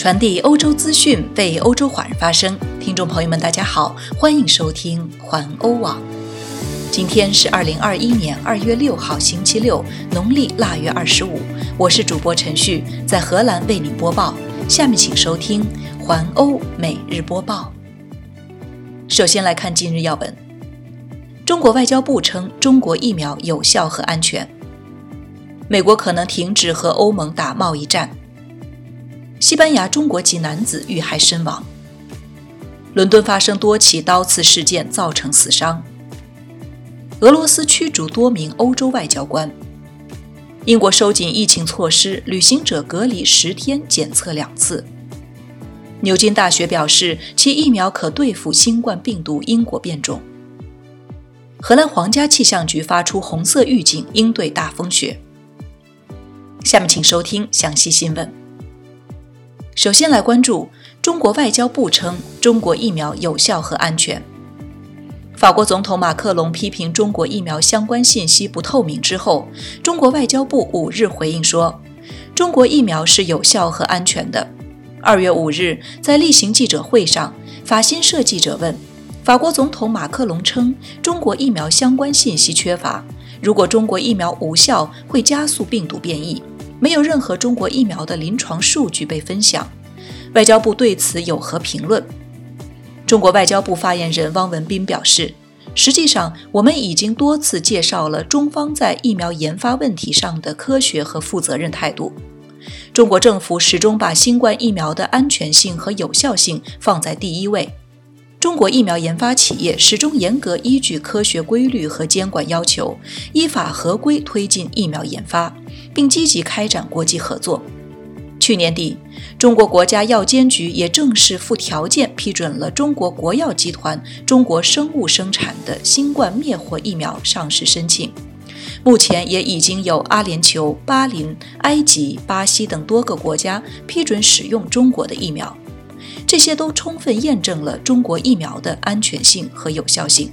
传递欧洲资讯，为欧洲华人发声。听众朋友们，大家好，欢迎收听环欧网。今天是二零二一年二月六号，星期六，农历腊月二十五。我是主播陈旭，在荷兰为您播报。下面请收听环欧每日播报。首先来看今日要闻：中国外交部称中国疫苗有效和安全；美国可能停止和欧盟打贸易战。西班牙中国籍男子遇害身亡。伦敦发生多起刀刺事件，造成死伤。俄罗斯驱逐多名欧洲外交官。英国收紧疫情措施，旅行者隔离十天，检测两次。牛津大学表示，其疫苗可对付新冠病毒英国变种。荷兰皇家气象局发出红色预警，应对大风雪。下面请收听详细新闻。首先来关注中国外交部称中国疫苗有效和安全。法国总统马克龙批评中国疫苗相关信息不透明之后，中国外交部五日回应说，中国疫苗是有效和安全的。二月五日在例行记者会上，法新社记者问，法国总统马克龙称中国疫苗相关信息缺乏，如果中国疫苗无效，会加速病毒变异。没有任何中国疫苗的临床数据被分享，外交部对此有何评论？中国外交部发言人汪文斌表示：“实际上，我们已经多次介绍了中方在疫苗研发问题上的科学和负责任态度。中国政府始终把新冠疫苗的安全性和有效性放在第一位。中国疫苗研发企业始终严格依据科学规律和监管要求，依法合规推进疫苗研发。”并积极开展国际合作。去年底，中国国家药监局也正式附条件批准了中国国药集团中国生物生产的新冠灭活疫苗上市申请。目前也已经有阿联酋、巴林、埃及、巴西等多个国家批准使用中国的疫苗，这些都充分验证了中国疫苗的安全性和有效性。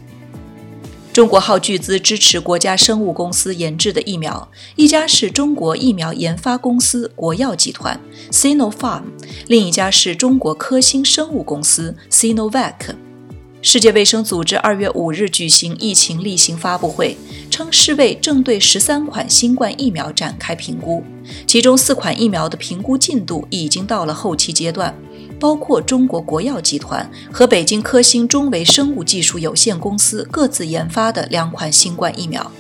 中国耗巨资支持国家生物公司研制的疫苗，一家是中国疫苗研发公司国药集团 （Sinopharm），另一家是中国科兴生物公司 （Sinovac）。世界卫生组织二月五日举行疫情例行发布会，称世卫正对十三款新冠疫苗展开评估，其中四款疫苗的评估进度已经到了后期阶段。包括中国国药集团和北京科兴中维生物技术有限公司各自研发的两款新冠疫苗。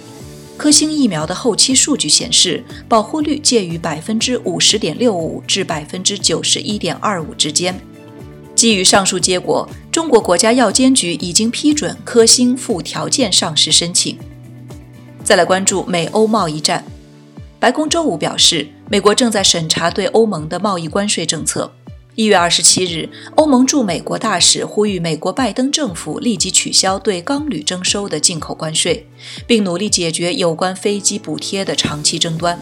科兴疫苗的后期数据显示，保护率介于百分之五十点六五至百分之九十一点二五之间。基于上述结果，中国国家药监局已经批准科兴附条件上市申请。再来关注美欧贸易战，白宫周五表示，美国正在审查对欧盟的贸易关税政策。一月二十七日，欧盟驻美国大使呼吁美国拜登政府立即取消对钢铝征收的进口关税，并努力解决有关飞机补贴的长期争端。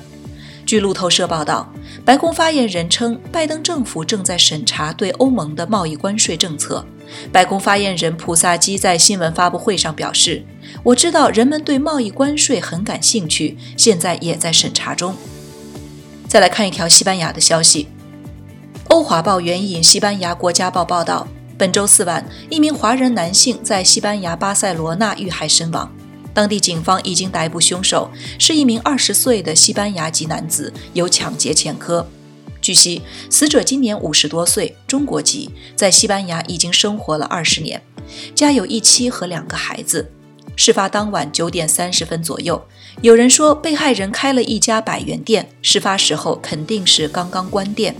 据路透社报道，白宫发言人称，拜登政府正在审查对欧盟的贸易关税政策。白宫发言人普萨基在新闻发布会上表示：“我知道人们对贸易关税很感兴趣，现在也在审查中。”再来看一条西班牙的消息。欧华报援引西班牙国家报报道，本周四晚，一名华人男性在西班牙巴塞罗那遇害身亡。当地警方已经逮捕凶手，是一名二十岁的西班牙籍男子，有抢劫前科。据悉，死者今年五十多岁，中国籍，在西班牙已经生活了二十年，家有一妻和两个孩子。事发当晚九点三十分左右，有人说被害人开了一家百元店，事发时候肯定是刚刚关店。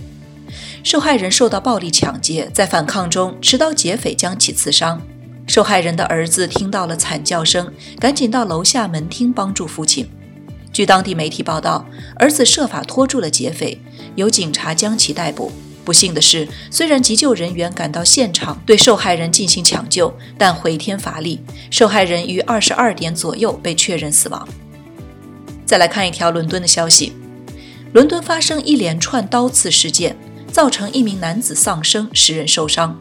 受害人受到暴力抢劫，在反抗中，持刀劫匪将其刺伤。受害人的儿子听到了惨叫声，赶紧到楼下门厅帮助父亲。据当地媒体报道，儿子设法拖住了劫匪，由警察将其逮捕。不幸的是，虽然急救人员赶到现场对受害人进行抢救，但回天乏力，受害人于二十二点左右被确认死亡。再来看一条伦敦的消息：伦敦发生一连串刀刺事件。造成一名男子丧生，十人受伤。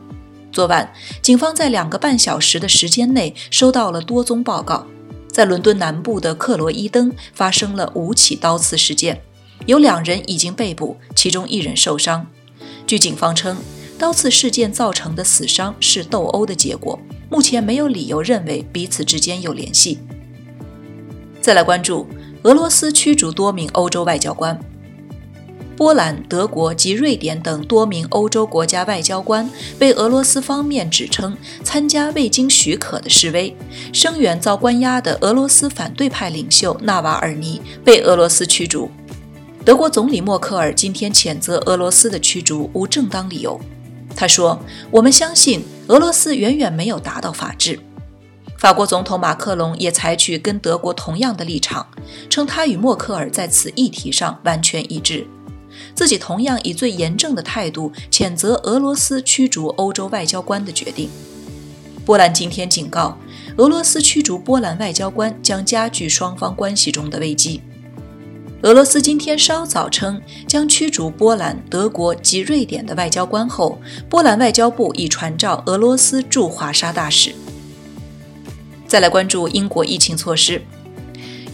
昨晚，警方在两个半小时的时间内收到了多宗报告，在伦敦南部的克罗伊登发生了五起刀刺事件，有两人已经被捕，其中一人受伤。据警方称，刀刺事件造成的死伤是斗殴的结果，目前没有理由认为彼此之间有联系。再来关注俄罗斯驱逐多名欧洲外交官。波兰、德国及瑞典等多名欧洲国家外交官被俄罗斯方面指称参加未经许可的示威，声援遭关押的俄罗斯反对派领袖纳瓦尔尼被俄罗斯驱逐。德国总理默克尔今天谴责俄罗斯的驱逐无正当理由。他说：“我们相信俄罗斯远远没有达到法治。”法国总统马克龙也采取跟德国同样的立场，称他与默克尔在此议题上完全一致。自己同样以最严正的态度谴责俄罗斯驱逐欧洲外交官的决定。波兰今天警告，俄罗斯驱逐波兰外交官将加剧双方关系中的危机。俄罗斯今天稍早称将驱逐波兰、德国及瑞典的外交官后，波兰外交部已传召俄罗斯驻华沙大使。再来关注英国疫情措施。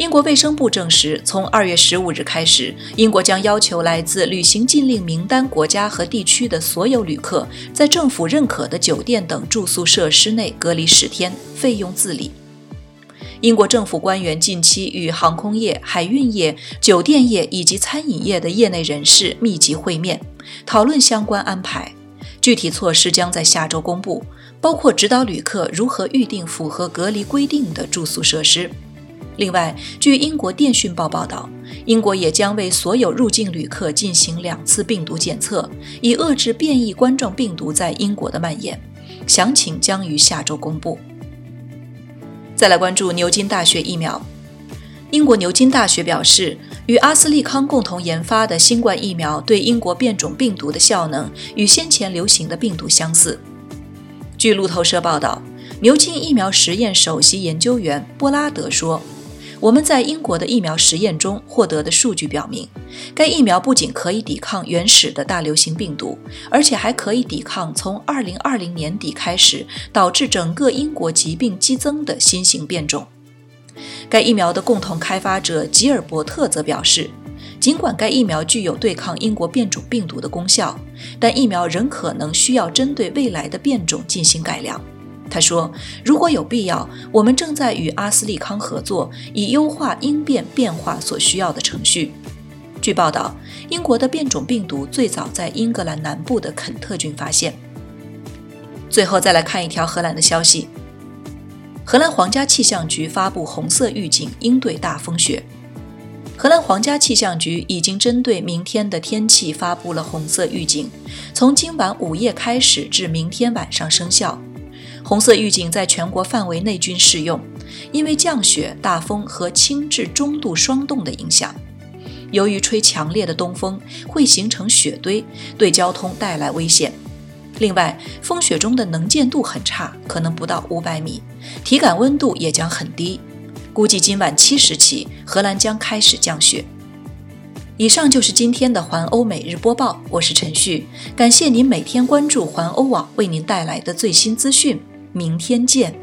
英国卫生部证实，从二月十五日开始，英国将要求来自旅行禁令名单国家和地区的所有旅客，在政府认可的酒店等住宿设施内隔离十天，费用自理。英国政府官员近期与航空业、海运业、酒店业以及餐饮业的业内人士密集会面，讨论相关安排。具体措施将在下周公布，包括指导旅客如何预订符合隔离规定的住宿设施。另外，据英国电讯报报道，英国也将为所有入境旅客进行两次病毒检测，以遏制变异冠状病毒在英国的蔓延。详情将于下周公布。再来关注牛津大学疫苗。英国牛津大学表示，与阿斯利康共同研发的新冠疫苗对英国变种病毒的效能与先前流行的病毒相似。据路透社报道，牛津疫苗实验首席研究员波拉德说。我们在英国的疫苗实验中获得的数据表明，该疫苗不仅可以抵抗原始的大流行病毒，而且还可以抵抗从2020年底开始导致整个英国疾病激增的新型变种。该疫苗的共同开发者吉尔伯特则表示，尽管该疫苗具有对抗英国变种病毒的功效，但疫苗仍可能需要针对未来的变种进行改良。他说：“如果有必要，我们正在与阿斯利康合作，以优化应变变化所需要的程序。”据报道，英国的变种病毒最早在英格兰南部的肯特郡发现。最后再来看一条荷兰的消息：荷兰皇家气象局发布红色预警，应对大风雪。荷兰皇家气象局已经针对明天的天气发布了红色预警，从今晚午夜开始至明天晚上生效。红色预警在全国范围内均适用，因为降雪、大风和轻至中度霜冻的影响。由于吹强烈的东风，会形成雪堆，对交通带来危险。另外，风雪中的能见度很差，可能不到五百米，体感温度也将很低。估计今晚七时起，荷兰将开始降雪。以上就是今天的环欧每日播报，我是陈旭，感谢您每天关注环欧网为您带来的最新资讯。明天见。